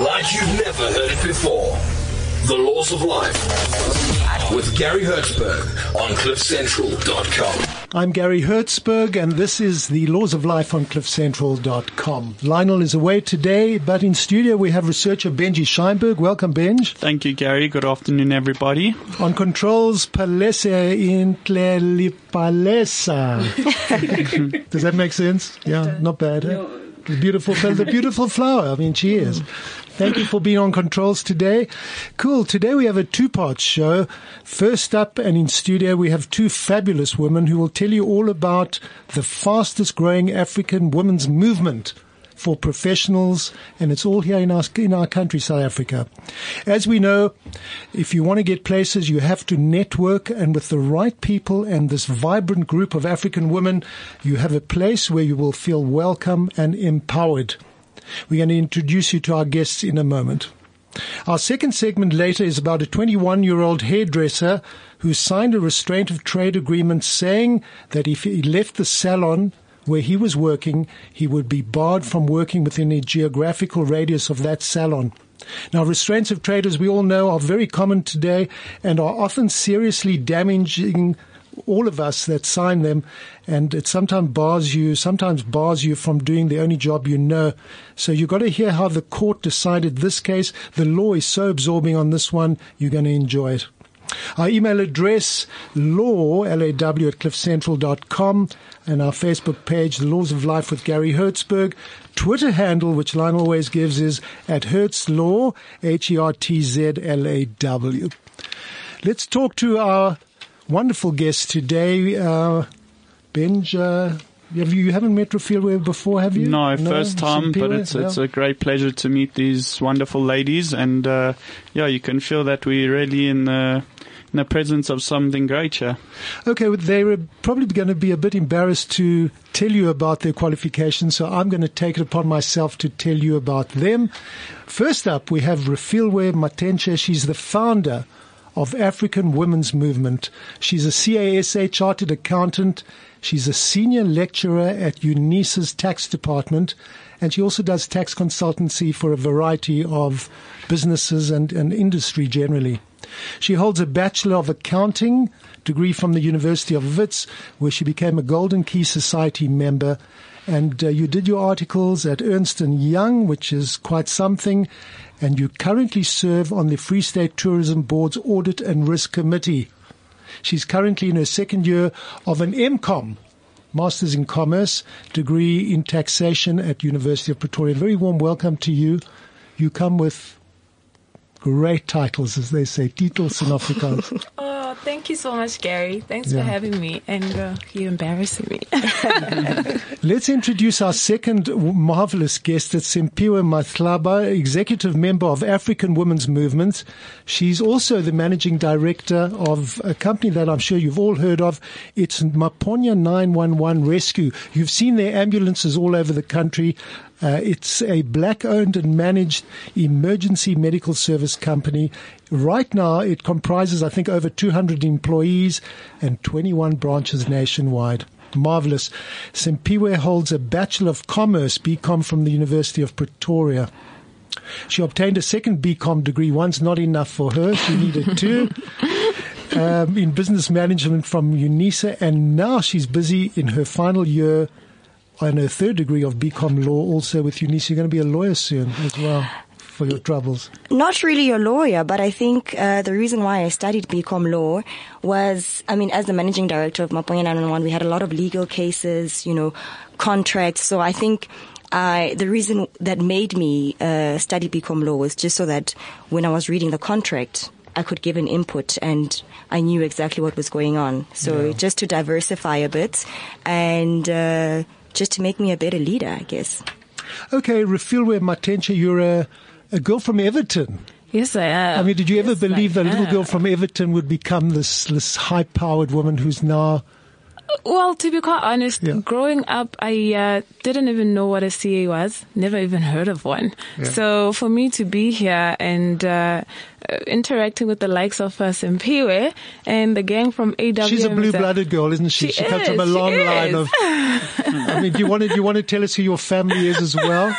like you've never heard it before. The Laws of Life with Gary Hertzberg on CliffCentral.com. I'm Gary Hertzberg, and this is the Laws of Life on CliffCentral.com. Lionel is away today, but in studio we have researcher Benji Scheinberg. Welcome, Benj. Thank you, Gary. Good afternoon, everybody. On controls, Palese in Palesa. Does that make sense? Yeah, not bad. Eh? The beautiful, the beautiful flower. I mean, she is. Thank you for being on controls today. Cool. Today we have a two-part show. First up and in studio we have two fabulous women who will tell you all about the fastest growing African women's movement for professionals, and it's all here in our, in our country, South Africa. As we know, if you want to get places, you have to network, and with the right people and this vibrant group of African women, you have a place where you will feel welcome and empowered. We're going to introduce you to our guests in a moment. Our second segment later is about a 21 year old hairdresser who signed a restraint of trade agreement saying that if he left the salon where he was working, he would be barred from working within a geographical radius of that salon. Now, restraints of trade, as we all know, are very common today and are often seriously damaging all of us that sign them, and it sometimes bars you, sometimes bars you from doing the only job you know. So you've got to hear how the court decided this case. The law is so absorbing on this one, you're going to enjoy it. Our email address, law, L-A-W at cliffcentral.com and our Facebook page, The Laws of Life with Gary Hertzberg. Twitter handle, which Lionel always gives, is at HertzLaw, H-E-R-T-Z-L-A-W. Let's talk to our wonderful guest today, uh, Benj. Uh, have you, you haven't met Refilwe before, have you? No, no first time, but it's it's a great pleasure to meet these wonderful ladies, and uh, yeah, you can feel that we're really in the in the presence of something great here. Okay, well, they're probably going to be a bit embarrassed to tell you about their qualifications, so I'm going to take it upon myself to tell you about them. First up, we have Refilwe Matenche. She's the founder of African Women's Movement. She's a CASA chartered accountant. She's a senior lecturer at UNISA's tax department. And she also does tax consultancy for a variety of businesses and, and industry generally. She holds a Bachelor of Accounting degree from the University of Wits, where she became a Golden Key Society member. And uh, you did your articles at Ernst & Young, which is quite something and you currently serve on the Free State Tourism Board's Audit and Risk Committee. She's currently in her second year of an MCOM, Masters in Commerce, degree in taxation at University of Pretoria. Very warm welcome to you. You come with great titles, as they say, titels in Afrikaans. Thank you so much, Gary. Thanks yeah. for having me, and uh, you're embarrassing me. Let's introduce our second marvelous guest, it's Simphiwe Mahlaba, executive member of African Women's Movement. She's also the managing director of a company that I'm sure you've all heard of. It's Maponya 911 Rescue. You've seen their ambulances all over the country. Uh, it's a black owned and managed emergency medical service company. Right now, it comprises, I think, over 200 employees and 21 branches nationwide. Marvelous. Simphiwe holds a Bachelor of Commerce, BCom, from the University of Pretoria. She obtained a second BCom degree. One's not enough for her. She needed two. Um, in business management from UNISA, and now she's busy in her final year and a third degree of BCom law also with UNISA. You're going to be a lawyer soon as well for your troubles? Not really a lawyer, but I think uh, the reason why I studied BCom law was, I mean, as the managing director of Maponya 911, we had a lot of legal cases, you know, contracts. So I think I, the reason that made me uh, study BCom law was just so that when I was reading the contract, I could give an input and I knew exactly what was going on. So yeah. just to diversify a bit and uh, just to make me a better leader, I guess. Okay, Refilwe Matenche, you're a, a girl from Evaton. Yes, I am. I mean, did you ever believe I the little girl from Evaton would become this this high powered woman who's now? Well, to be quite honest, Yeah. growing up, I uh, didn't even know what a CA was. Never even heard of one. Yeah. So for me to be here and uh, uh, interacting with the likes of uh, Simphiwe and the gang from AWM. She's a blue blooded girl, isn't she? She comes from a long line is. of. I mean, do you want to do you want to tell us who your family is as well?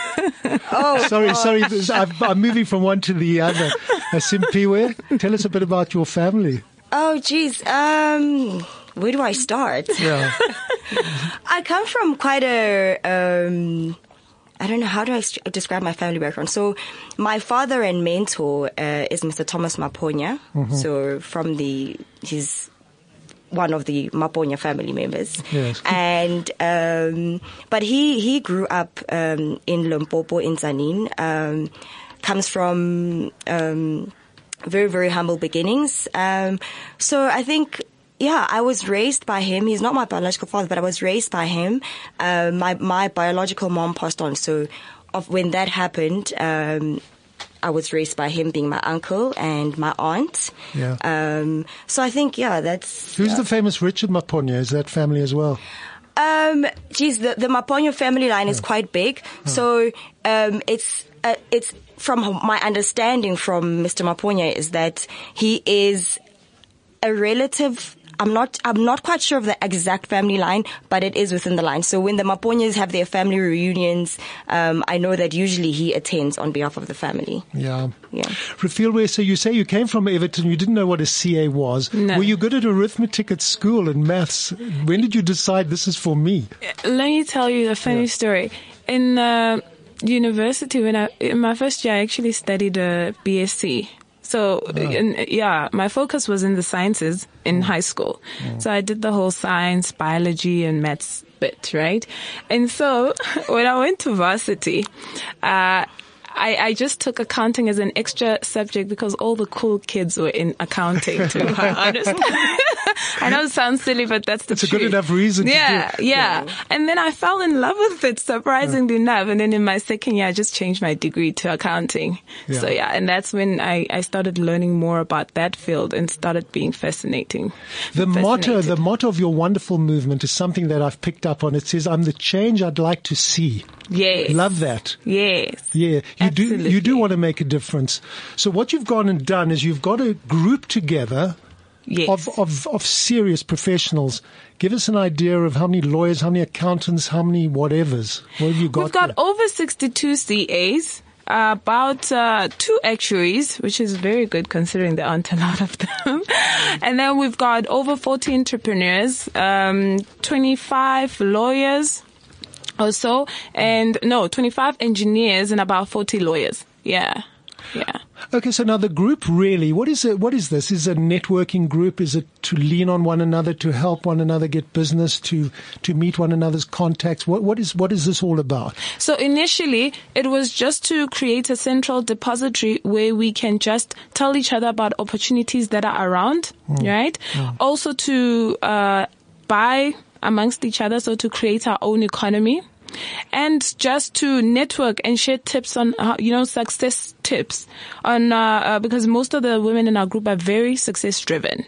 Oh, Sorry, sorry, I'm, I'm moving from one to the other. Uh, Simphiwe, tell us a bit about your family. oh, geez. Um, where do I start? Yeah. I come from quite a, um, I don't know how do I describe my family background. So, my father and mentor uh, is Mr. Thomas Maponya. So, from the he's one of the Maponya family members. Yes. And um, but he he grew up um, in Limpopo in Zanin. Um, comes from um, very very humble beginnings. Um, so I think. Yeah, I was raised by him. He's not my biological father, but I was raised by him. Uh, my my biological mom passed on, so of when that happened, um, I was raised by him being my uncle and my aunt. Yeah. Um, so I think yeah, that's Who's the famous Richard Maponya? Is that family as well? um, geez, the, the Maponya family line is quite big. So, um, it's, uh, it's from my understanding from Mr. Maponya is that he is a relative. I'm not, I'm not quite sure of the exact family line, but it is within the line. So when the Maponyas have their family reunions, um, I know that usually he attends on behalf of the family. Yeah. Yeah. Refilwe, so you say you came from Evaton, you didn't know what a CA was. No. Were you good at arithmetic at school and maths? When did you decide this is for me? Let me tell you a funny story. In uh, university, when I in my first year, I actually studied a BSc. So, yeah, my focus was in the sciences in high school. So I did the whole science, biology, and maths bit, right? And so when I went to varsity, uh, I, I just took accounting as an extra subject because all the cool kids were in accounting, to be honest. I know it sounds silly, but that's the It's a good enough reason to Yeah, yeah. And then I fell in love with it, surprisingly enough. And then in my second year, I just changed my degree to accounting. Yeah. So yeah, and that's when I, I started learning more about that field and started being fascinating. The motto, the motto of your wonderful movement is something that I've picked up on. It says, I'm the change I'd like to see. Yes. Love that. Yes. Yeah, you do. You do want to make a difference. So what you've gone and done is you've got a group together Yes. of, of of serious professionals. Give us an idea of how many lawyers, how many accountants, how many whatevers. What have you got? We've got there? over 62 CAs. Uh, about uh, two actuaries, which is very good considering there aren't a lot of them. and then we've got over 40 entrepreneurs, um, 25 lawyers or so, and no, 25 engineers and about 40 lawyers. Yeah. Yeah. Okay, so now the group really, what is it? What is this? Is it a networking group? Is it to lean on one another, to help one another get business, to to meet one another's contacts? What what is what is this all about? So initially, it was just to create a central depository where we can just tell each other about opportunities that are around, right? Also to uh, buy amongst each other, so to create our own economy. And just to network and share tips on, how, you know, success tips on, uh, uh, because most of the women in our group are very success driven.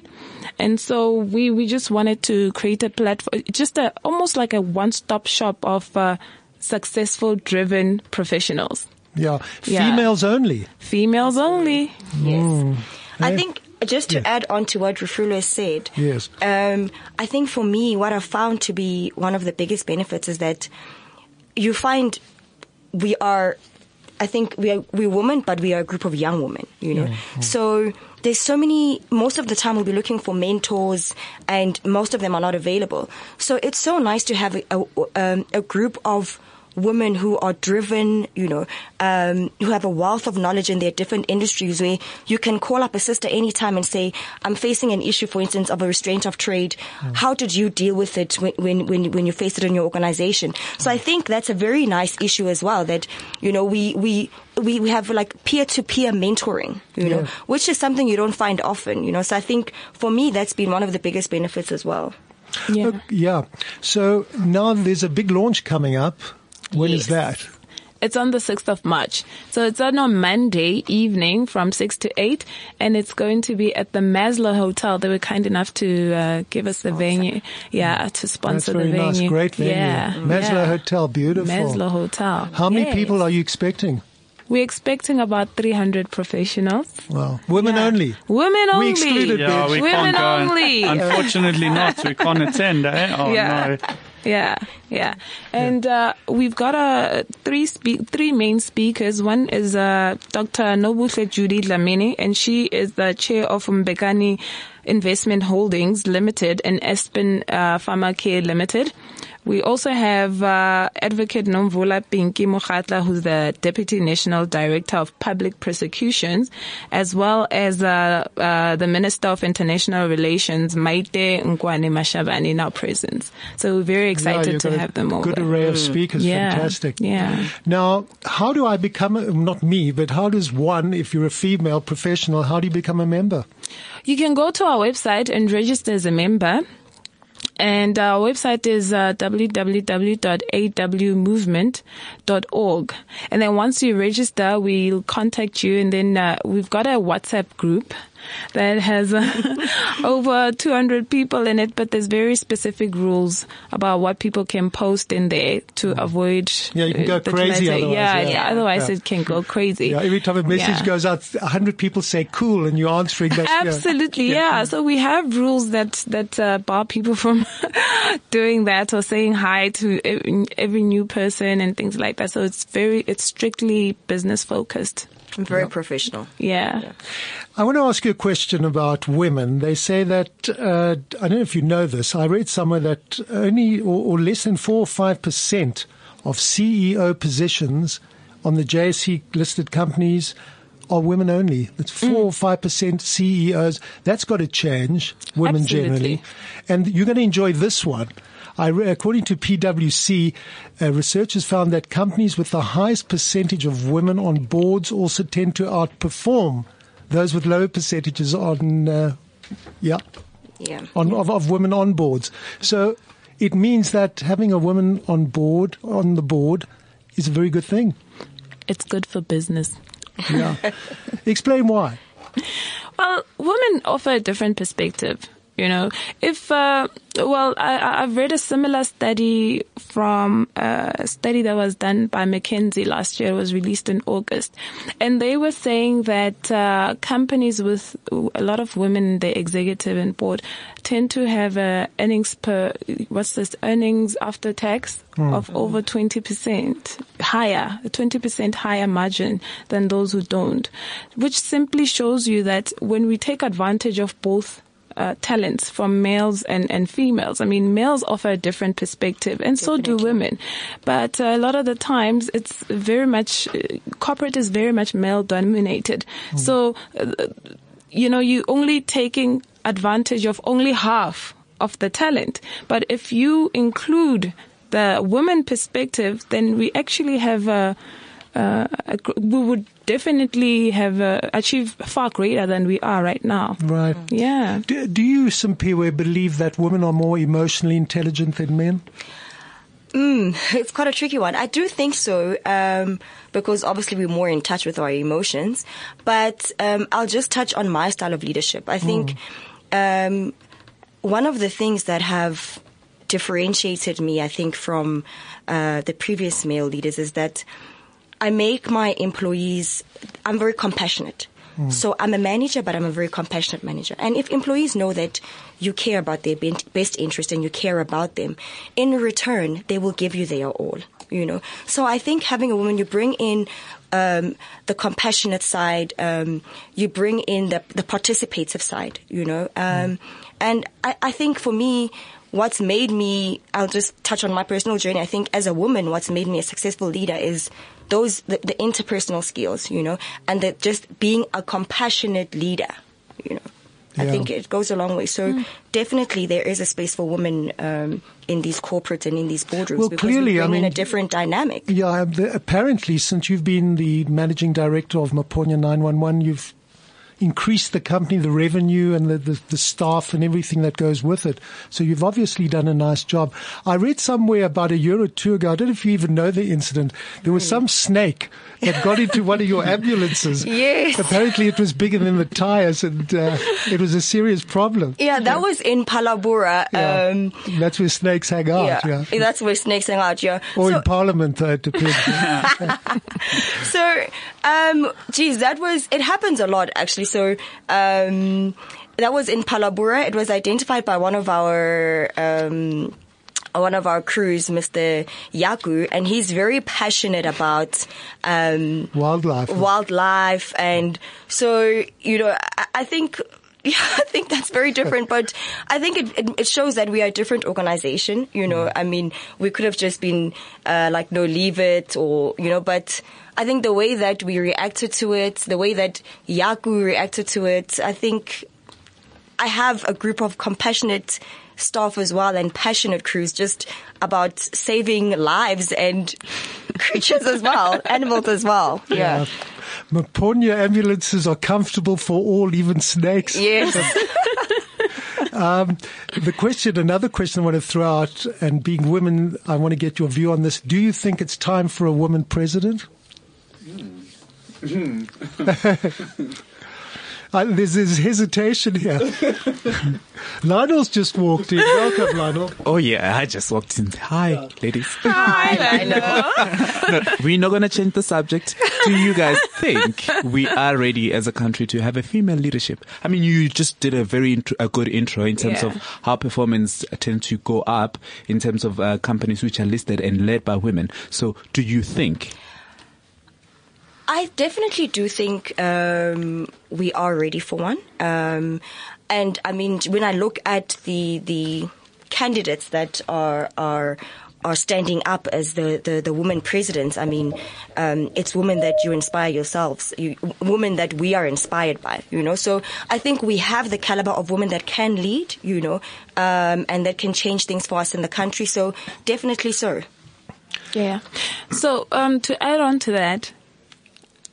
And so we, we just wanted to create a platform, just a, almost like a one-stop shop of, uh, successful driven professionals. Yeah, Yeah. females only. Females only. Yes. I think just to Yeah. add on to what Rufulo said, Yes. um, I think for me, what I found to be one of the biggest benefits is that you find we are, I think we are we're women, but we are a group of young women. You know, so there's so many. Most of the time, we'll be looking for mentors, and most of them are not available. So it's so nice to have a, a, um, a group of women who are driven, you know, um, who have a wealth of knowledge in their different industries where you can call up a sister anytime and say, I'm facing an issue, for instance, of a restraint of trade. How did you deal with it when, when, when, when you faced it in your organization? So I think that's a very nice issue as well that, you know, we, we, we, we have like peer to peer mentoring, you know, which is something you don't find often, you know. So I think for me, that's been one of the biggest benefits as well. Yeah. Yeah. So now there's a big launch coming up. When is Yes. that? It's on the 6th of March. So it's on a Monday evening from 6 to 8 and it's going to be at the Maslow Hotel. They were kind enough to uh, give us the venue. Yeah, to sponsor That's very the venue. nice. Great venue. Yeah. Maslow yeah. Hotel. Beautiful. Maslow Hotel. How many Yes. people are you expecting? We're expecting about 300 professionals. Wow. Women Yeah. only. Women only. We only. excluded Yeah, we Women can't go. only. Unfortunately not. We can't attend, eh? Oh, Yeah. no. Yeah, yeah, and uh, we've got uh, three spe- three main speakers. One is uh, Dr. Nobuhle Judy Dlamini, and she is the chair of Mbekani Investment Holdings Limited and Aspen uh, Pharmacare Limited. We also have uh, Advocate Nomvula Pinki Mokhatla, who's the Deputy National Director of Public Prosecutions, as well as uh, uh, the Minister of International Relations, Maite Nkoana-Mashabane, in our presence. So we're very excited you've to have them over. Good array of speakers. Yeah, Fantastic. yeah. Now, how do I become, a, not me, but how does one, if you're a female professional, how do you become a member? You can go to our website and register as a member. And our website is uh, www.awmovement.org. And then once you register, we'll contact you. And then uh, we've got a WhatsApp group that has uh, over 200 people in it, but there's very specific rules about what people can post in there to avoid. Mm. Yeah, you can go crazy otherwise, Yeah, yeah. otherwise Yeah. it can go crazy. Yeah, every time a message Yeah. goes out, a hundred people say cool and you're answering that. yeah. Absolutely, yeah. So we have rules that that uh, bar people from doing that or saying hi to every, every new person and things like that. So it's very it's strictly business focused. I'm very professional. Yeah. I want to ask you a question about women. They say that, uh, I don't know if you know this, I read somewhere that only or, or less than 4 or 5% of CEO positions on the JSE listed companies are women only. It's 4 or 5% CEOs. That's got to change, women Absolutely. generally. And you're going to enjoy this one. I according to PwC, uh, researchers found that companies with the highest percentage of women on boards also tend to outperform those with lower percentages on, uh, yeah, Yeah. on of, of women on boards. So it means that having a woman on board on the board is a very good thing. It's good for business. Yeah. Explain why. Well, women offer a different perspective. You know, if uh, well, I, I've read a similar study from a study that was done by McKinsey last year. It was released in August, and they were saying that uh, companies with a lot of women in the executive and board tend to have uh, earnings per what's this earnings after tax of over twenty percent higher, twenty percent higher margin than those who don't, which simply shows you that when we take advantage of both uh, talents from males and, and females. I mean, males offer a different perspective, and so do women. But uh, a lot of the times, it's very much uh, corporate is very much male dominated. So, uh, you know, you're only taking advantage of only half of the talent. But if you include the woman perspective, then we actually have a uh, we would definitely have uh, achieved far greater than we are right now. Right. Yeah. Do, do you, Simphiwe, believe that women are more emotionally intelligent than men? Mm, it's quite a tricky one. I do think so, um, because obviously we're more in touch with our emotions. But um, I'll just touch on my style of leadership. I think um, one of the things that have differentiated me, I think, from uh, the previous male leaders is that I make my employees. I'm very compassionate. So I'm a manager, but I'm a very compassionate manager. And if employees know that you care about their best interest and you care about them, in return, they will give you their all, you know. So I think having a woman, you bring in um, the compassionate side, um, you bring in the, the participative side, you know. Um, And I, I think for me, what's made me, I'll just touch on my personal journey. I think as a woman, what's made me a successful leader is those, the, the interpersonal skills, you know, and the, just being a compassionate leader, you know. I Yeah. think it goes a long way. So definitely there is a space for women um, in these corporates and in these boardrooms Well, because clearly, we I bring in mean- a different dynamic. Yeah, apparently, since you've been the managing director of Maponya 911, you've increase the company, the revenue and the, the, the staff and everything that goes with it. So you've obviously done a nice job. I read somewhere about a year or two ago, I don't know if you even know the incident, there was some snake that got into one of your ambulances. Yes. Apparently it was bigger than the tires and uh, it was a serious problem. Yeah, that was in Phalaborwa. Yeah. Um, That's where snakes hang out, yeah, yeah. that's where snakes hang out. Yeah. Or So- in Parliament, though, it depends. So, um, geez, that was, it happens a lot actually. So, um, that was in Phalaborwa. It was identified by one of our, um, one of our crews, Mr. Yaku, and he's very passionate about, um, Wildlife. wildlife. And so, you know, I, I think, yeah, I think that's very different, but I think it, it, shows that we are a different organization. You know, I mean, we could have just been, uh, like, no, leave it or, you know, but I think the way that we reacted to it, the way that Yaku reacted to it, I think I have a group of compassionate staff as well and passionate crews just about saving lives and creatures as well, animals as well. Yeah. Maponya ambulances are comfortable for all, even snakes. Yes. Um, the question, another question I want to throw out, and being women, I want to get your view on this. Do you think it's time for a woman president? Uh, there's this hesitation here. Lionel's just walked in. Welcome, Lionel. Oh yeah, I just walked in. Hi, ladies. I know. No, we're not gonna change the subject. Do you guys think we are ready as a country to have a female leadership? I mean, you just did a very intro, a good intro in terms Yeah. of how performance tend to go up in terms of uh, companies which are listed and led by women. So, do you think? I definitely do think um, we are ready for one. Um, and I mean, when I look at the the candidates that are are are standing up as the, the, the women presidents. I mean, um, it's women that you inspire yourselves, you, women that we are inspired by, you know. So I think we have the caliber of women that can lead, you know, um, and that can change things for us in the country. So definitely so. Yeah. So um, to add on to that,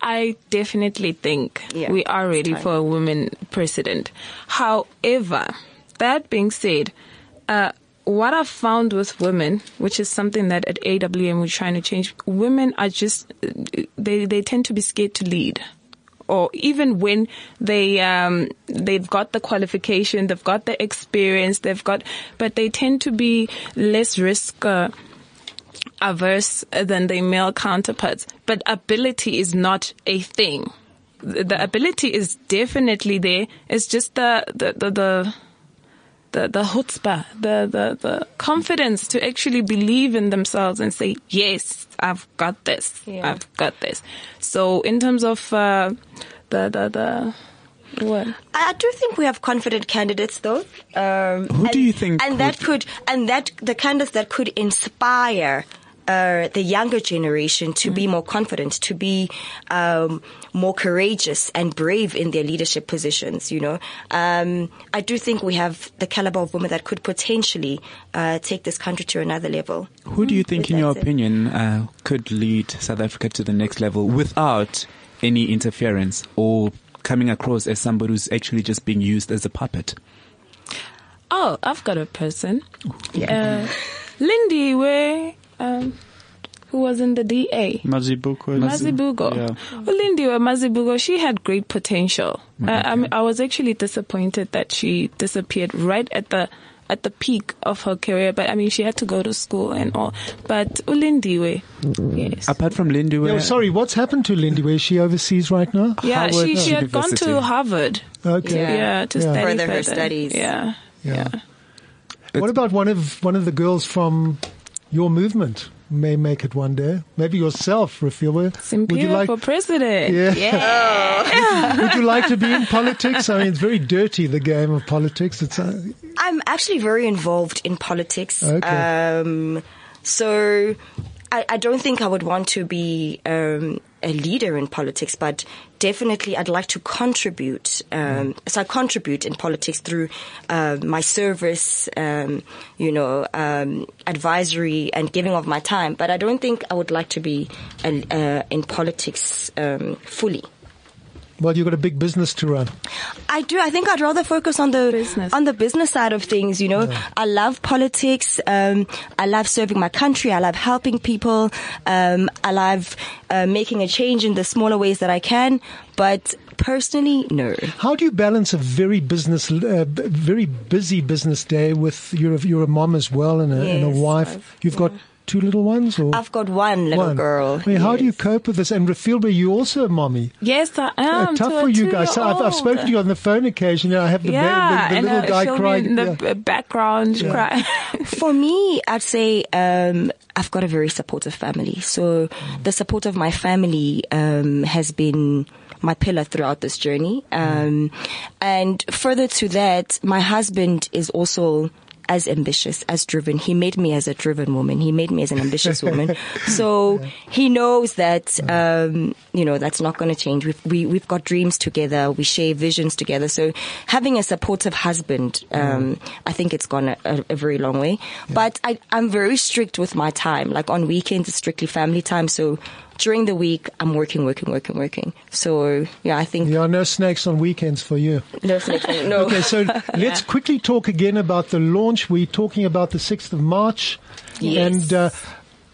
I definitely think Yeah, we are ready for a woman president. However, that being said, uh, what I've found with women, which is something that at AWM we're trying to change, women are just they they tend to be scared to lead. Or even when they um, they've got the qualification, they've got the experience, they've got, but they tend to be less risk uh, averse than their male counterparts. But ability is not a thing. The, the ability is definitely there. It's just the the the. the the, the chutzpah, the, the, the confidence to actually believe in themselves and say, yes, I've got this. Yeah. I've got this. So in terms of, uh, the, the, the, what? I do think we have confident candidates, though. Um, Who do you think And that could, and that the candidates that could inspire. Uh, the younger generation to be more confident, to be um, more courageous and brave in their leadership positions. You know, um, I do think we have the caliber of women that could potentially uh, take this country to another level. Who do you think, with in your that, opinion, uh, could lead South Africa to the next level without any interference or coming across as somebody who's actually just being used as a puppet? Oh, I've got a person. Uh, Lindy, where, um, who was in the DA? Mazibuko. Mazibugo. Yeah. Well, Lindy Mazibuko, she had great potential. Uh, I, mean, I was actually disappointed that she disappeared right at the at the peak of her career. But I mean, she had to go to school and all. But Ulindiwe, mm. yes. Apart from Lindy, where Yeah, sorry, what's happened to Lindy? Where is she overseas right now? Yeah, Howard she, she had gone to Harvard. Okay. Yeah. Yeah, to Yeah. study Further her studies. Yeah, Yeah. yeah. What about one of one of the girls from your movement? May make it one day. Maybe yourself, Rafiwa. Would you Simphiwe like? for president. Yeah. Would you like to be in politics? I mean, it's very dirty the game of politics. It's uh, I'm actually very involved in politics. Okay. Um, so I, I don't think I would want to be um, a leader in politics, but definitely I'd like to contribute. Um, so I contribute in politics through uh, my service, um, you know, um, advisory and giving of my time. But I don't think I would like to be a, uh, in politics um, fully. Well, you've got a big business to run. I do. I think I'd rather focus on the Business. on the business side of things. You know, I love politics. Um, I love serving my country. I love helping people. Um, I love uh, making a change in the smaller ways that I can. But personally, no. How do you balance a very business, uh, very busy business day with you're a, you're a mom as well and a, and a wife? I've- You've got two little ones, or I've got one little one? girl. I mean, how do you cope with this? And Rafilba, you also a mommy. Yes, I Uh, am. tough to a for you guys. I've, I've spoken to you on the phone occasionally. I have the, ba- Yeah, the, the little uh, guy she'll crying. in the yeah. b- background crying. For me, I'd say um, I've got a very supportive family. So the support of my family um, has been my pillar throughout this journey. Um, and further to that, my husband is also as ambitious, as driven. He made me as a driven woman. He made me as an ambitious woman. So he knows that, um, you know, that's not going to change. We've, we, we've got dreams together. We share visions together. So having a supportive husband, um, I think it's gone a, a, a very long way. But I, I'm very strict with my time. Like on weekends, it's strictly family time. So during the week, I'm working, working, working, working. So yeah, I think There are no snakes on weekends for you. no, snakes, no. Okay, so let's quickly talk again about the launch. We're talking about the 6th of March. Yes. And, uh,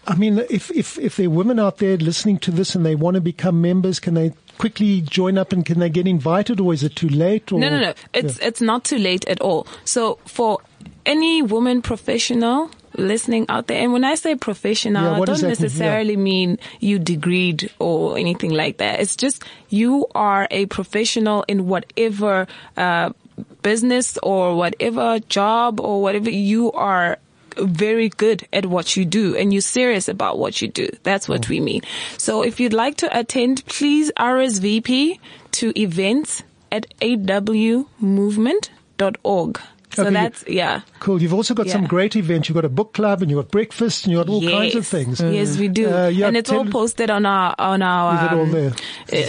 I mean, if, if, if there are women out there listening to this and they want to become members, can they quickly join up and can they get invited or is it too late? Or, No, no, no. It's it's not too late at all. So for any woman professional listening out there, and when I say professional, Yeah, I don't that mean? necessarily mean you degreed or anything like that. It's just you are a professional in whatever uh, business or whatever job or whatever you are very good at what you do and you're serious about what you do. That's what we mean. So if you'd like to attend, please RSVP to events at awmovement.org. So Okay, you- that's, yeah. Cool. You've also got some great events. You've got a book club and you've got breakfast and you've got all kinds of Yes. things. Yes, we do. Uh, yeah, and it's all posted on our, on our, Is it all um, there?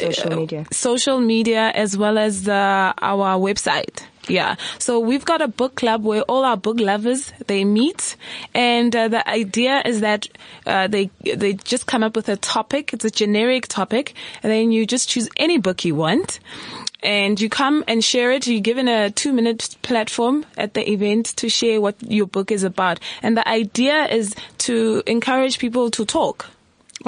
social media. social media as well as uh, our website. Yeah. So we've got a book club where all our book lovers they meet, and uh, the idea is that uh, they they just come up with a topic. It's a generic topic, and then you just choose any book you want. And you come and share it. You're given a two minute platform at the event to share what your book is about. And the idea is to encourage people to talk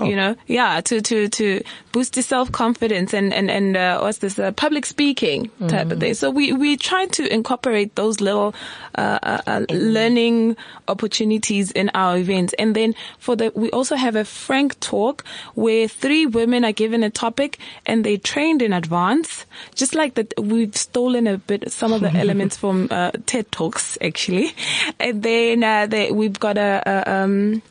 you know? Yeah to to to boost your self confidence and and and uh, what's this uh, public speaking type of thing. So we we try to incorporate those little uh, uh, uh, learning opportunities in our events. And then for the we also have a frank talk where three women are given a topic and they trained in advance. Just like that we've stolen a bit some of the elements from uh, TED talks actually. And then uh, they, we've got a, a um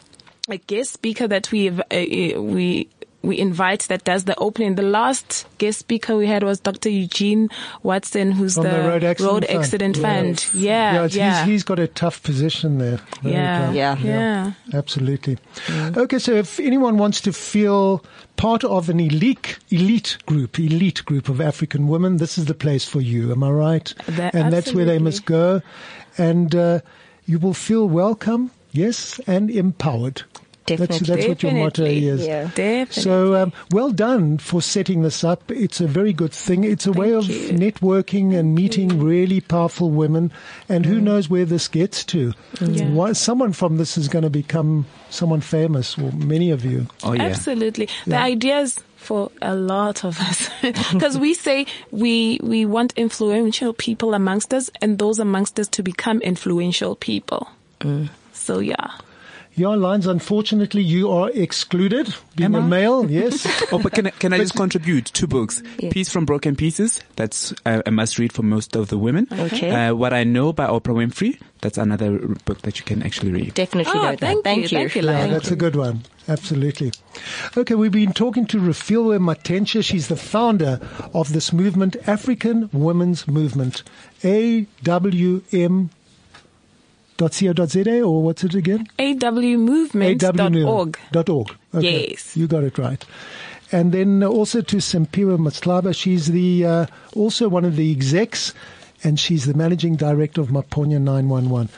a guest speaker that we uh, uh, we we invite that does the opening. The last guest speaker we had was Dr. Eugene Watson, who's From the Road Accident Fund. Accident Fund. Yes. Yeah, yeah, yeah, it's- He's, he's got a tough position there. Very yeah, tough. Yeah. yeah. Absolutely. Okay, so if anyone wants to feel part of an elite elite group, elite group of African women, this is the place for you. Am I right? That- and that's where they must go, and uh, you will feel welcome, yes, and empowered. That's, Definitely. that's what your motto Definitely. is. Yeah. Definitely. So um, well done for setting this up. It's a very good thing. It's a way of you. networking and meeting really powerful women. And who knows where this gets to? Yeah. Why, someone from this is going to become someone famous, or many of you. Oh yeah. Absolutely. The idea is for a lot of us because we say we we want influential people amongst us and those amongst us to become influential people. So yeah. Your lines, unfortunately, you are excluded. Being Am a I? male, yes. Oh, but can I, can I just contribute two books? Yeah. Peace from Broken Pieces. That's uh, a must read for most of the women. Okay. Uh, what I Know by Oprah Winfrey. That's another book that you can actually read. Definitely Oh, know that. thank Thank you, you. thank you, Yeah, that's a good one. Absolutely. Okay, we've been talking to Refilwe Matenche. She's the founder of this movement, African Women's Movement, AWM. .co.za or what's it again? awmovement.org. Org. Okay. Yes. You got it right. And then also to Simphiwe Mahlaba. She's the, uh, also one of the execs and she's the managing director of Maponya 911.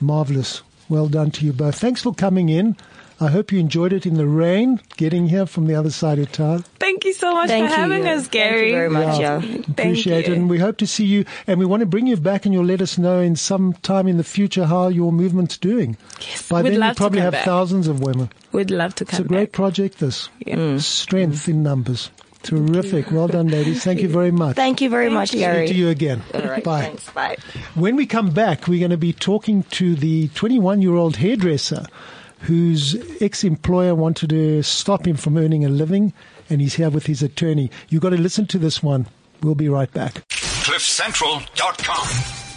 Marvelous. Well done to you both. Thanks for coming in. I hope you enjoyed it in the rain, getting here from the other side of town. Thank you so much Thank for having us, Gary. Thank you very much. Yeah. Yeah. Appreciate you. it. And we hope to see you. And we want to bring you back and you'll let us know in some time in the future how your movement's doing. Yes, By we'd then you love to probably come have back. thousands of women. We'd love to come It's come a great back. project, this. Yeah. Mm. Strength in numbers. Terrific. Well done, ladies. Thank you very much. Thank you very much, Speak Gary. to you again. All right. Bye. Thanks. Bye. When we come back, we're going to be talking to the 21 year old hairdresser whose ex employer wanted to stop him from earning a living, and he's here with his attorney. You've got to listen to this one. We'll be right back. CliffCentral.com.